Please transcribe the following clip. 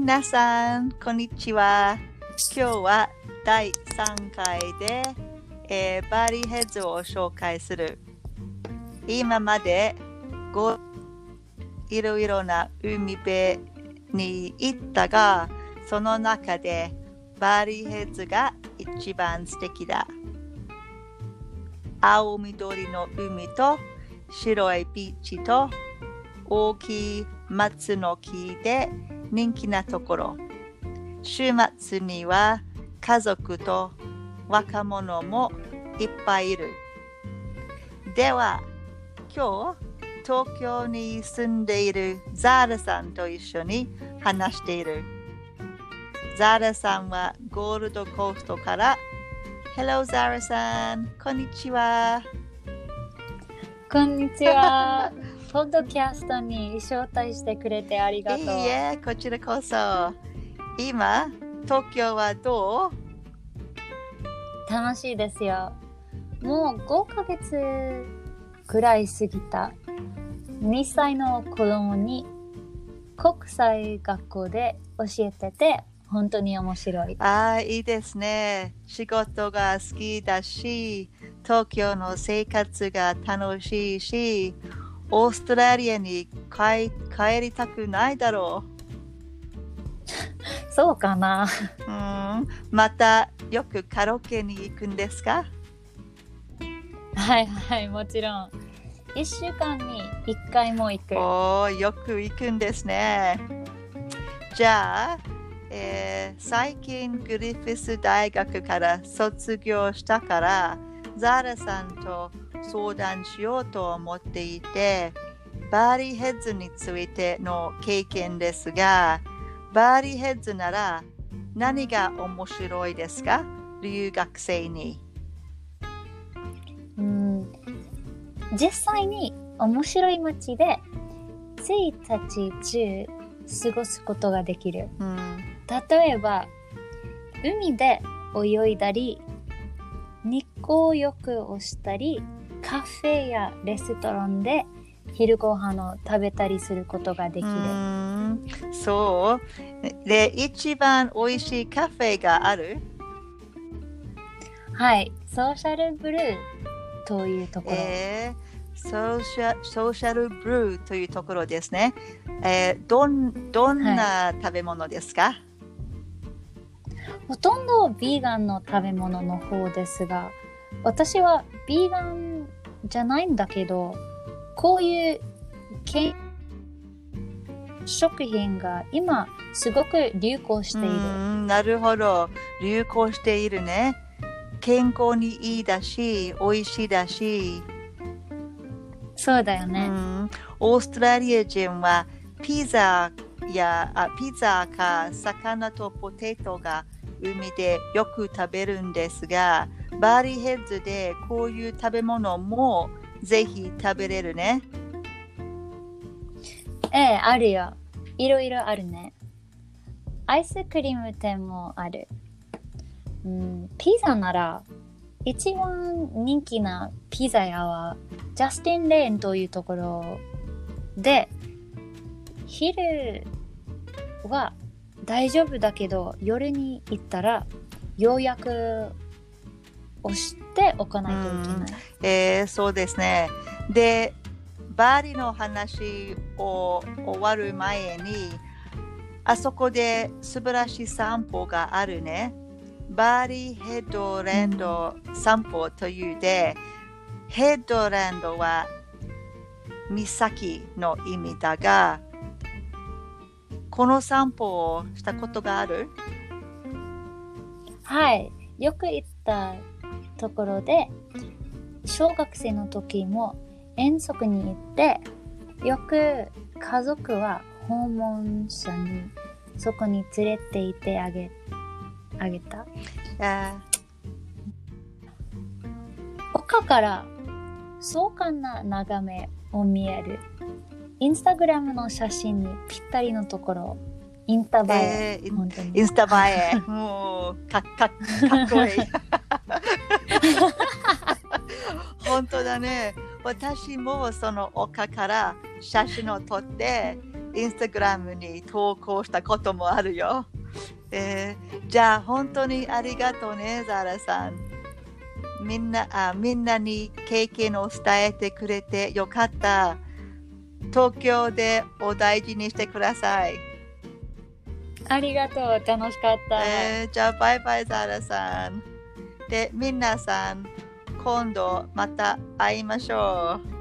皆さん、こんにちは。今日は第3回で、えーバーリーヘッズを紹介する。今までごいろいろな海辺に行ったが、その中でバーリーヘッズが一番素敵だ。青緑の海と白いビーチと大きい松の木で人気なところ。週末には家族と若者もいっぱいいる。では、今日、東京に住んでいるザーラさんと一緒に話している。ザーラさんはゴールドコーストから、Hello ザーラさん、こんにちは。こんにちは。ポッドキャストに招待してくれてありがとう。いいえ、こちらこそ。今、東京はどう？楽しいですよ。もう5ヶ月くらい過ぎた。2歳の子供に国際学校で教えてて本当に面白い。ああ、いいですね。仕事が好きだし、東京の生活が楽しいし、オーストラリアに帰帰りたくないだろ そうかな。う。うん、またよくカラオケに行くんですか？はいはい、もちろん。1週間に1回も行く。おー、よく行くんですね。じゃあ、えー最近グリフィス大学から卒業したから、ザーラさんと相談しようと思っていて、バーリーヘッズについての経験ですが、バーリーヘッズなら何が面白いですか？留学生に。うん実際に面白い街で1日中過ごすことができる。うん、例えば海で泳いだり日光浴をしたりカフェやレストランで昼ご飯を食べたりすることができうる。ーんそう。で、一番美味しいカフェがある？はい、ソーシャルブルーというところ。えーソーシャソーシャルブルーというところですね。えーどんどんな食べ物ですか、ほとんどビーガンの食べ物の方ですが、私はビーガンじゃないんだけど、こういう健食品が今すごく流行していうる。なるほど。流行しているね。健康にいいだし、美味しいだし、そうだよね。うんオーストラリア人はピザやあピザか魚とポテトが海でよく食べるんですがバーリーヘッズでこういう食べ物もぜひ食べれるね。ええ、あるよ。いろいろあるね。アイスクリーム店もある。うん、ピザなら、一番人気なピザ屋は、ジャスティンレーンというところで、昼は大丈夫だけど、夜に行ったら、予約をしておかないといけない。えーそうですね。で、バーリの話を終わる前に、あそこで素晴らしい散歩があるね。バーリーヘッドランド散歩というで、ヘッドランドは岬の意味だが、この散歩をしたことがある？はい。よく行ったところで、小学生の時も遠足に行って、よく家族は訪問者にそこに連れて行ってあげあげた。あ丘から壮観な眺めを見える。インスタグラムの写真にぴったりのところ、インタ映え。えーインスタ映え。もう、かっかかっこいい。本当だね。私もその丘から写真を撮って、インスタグラムに投稿したこともあるよ。えーじゃあ本当にありがとうね、ザラさん。みんなあみんなに経験を伝えてくれてよかった。東京でお大事にしてください。ありがとう。楽しかった。えーじゃあバイバイザラさん。で、皆さん、今度また会いましょう。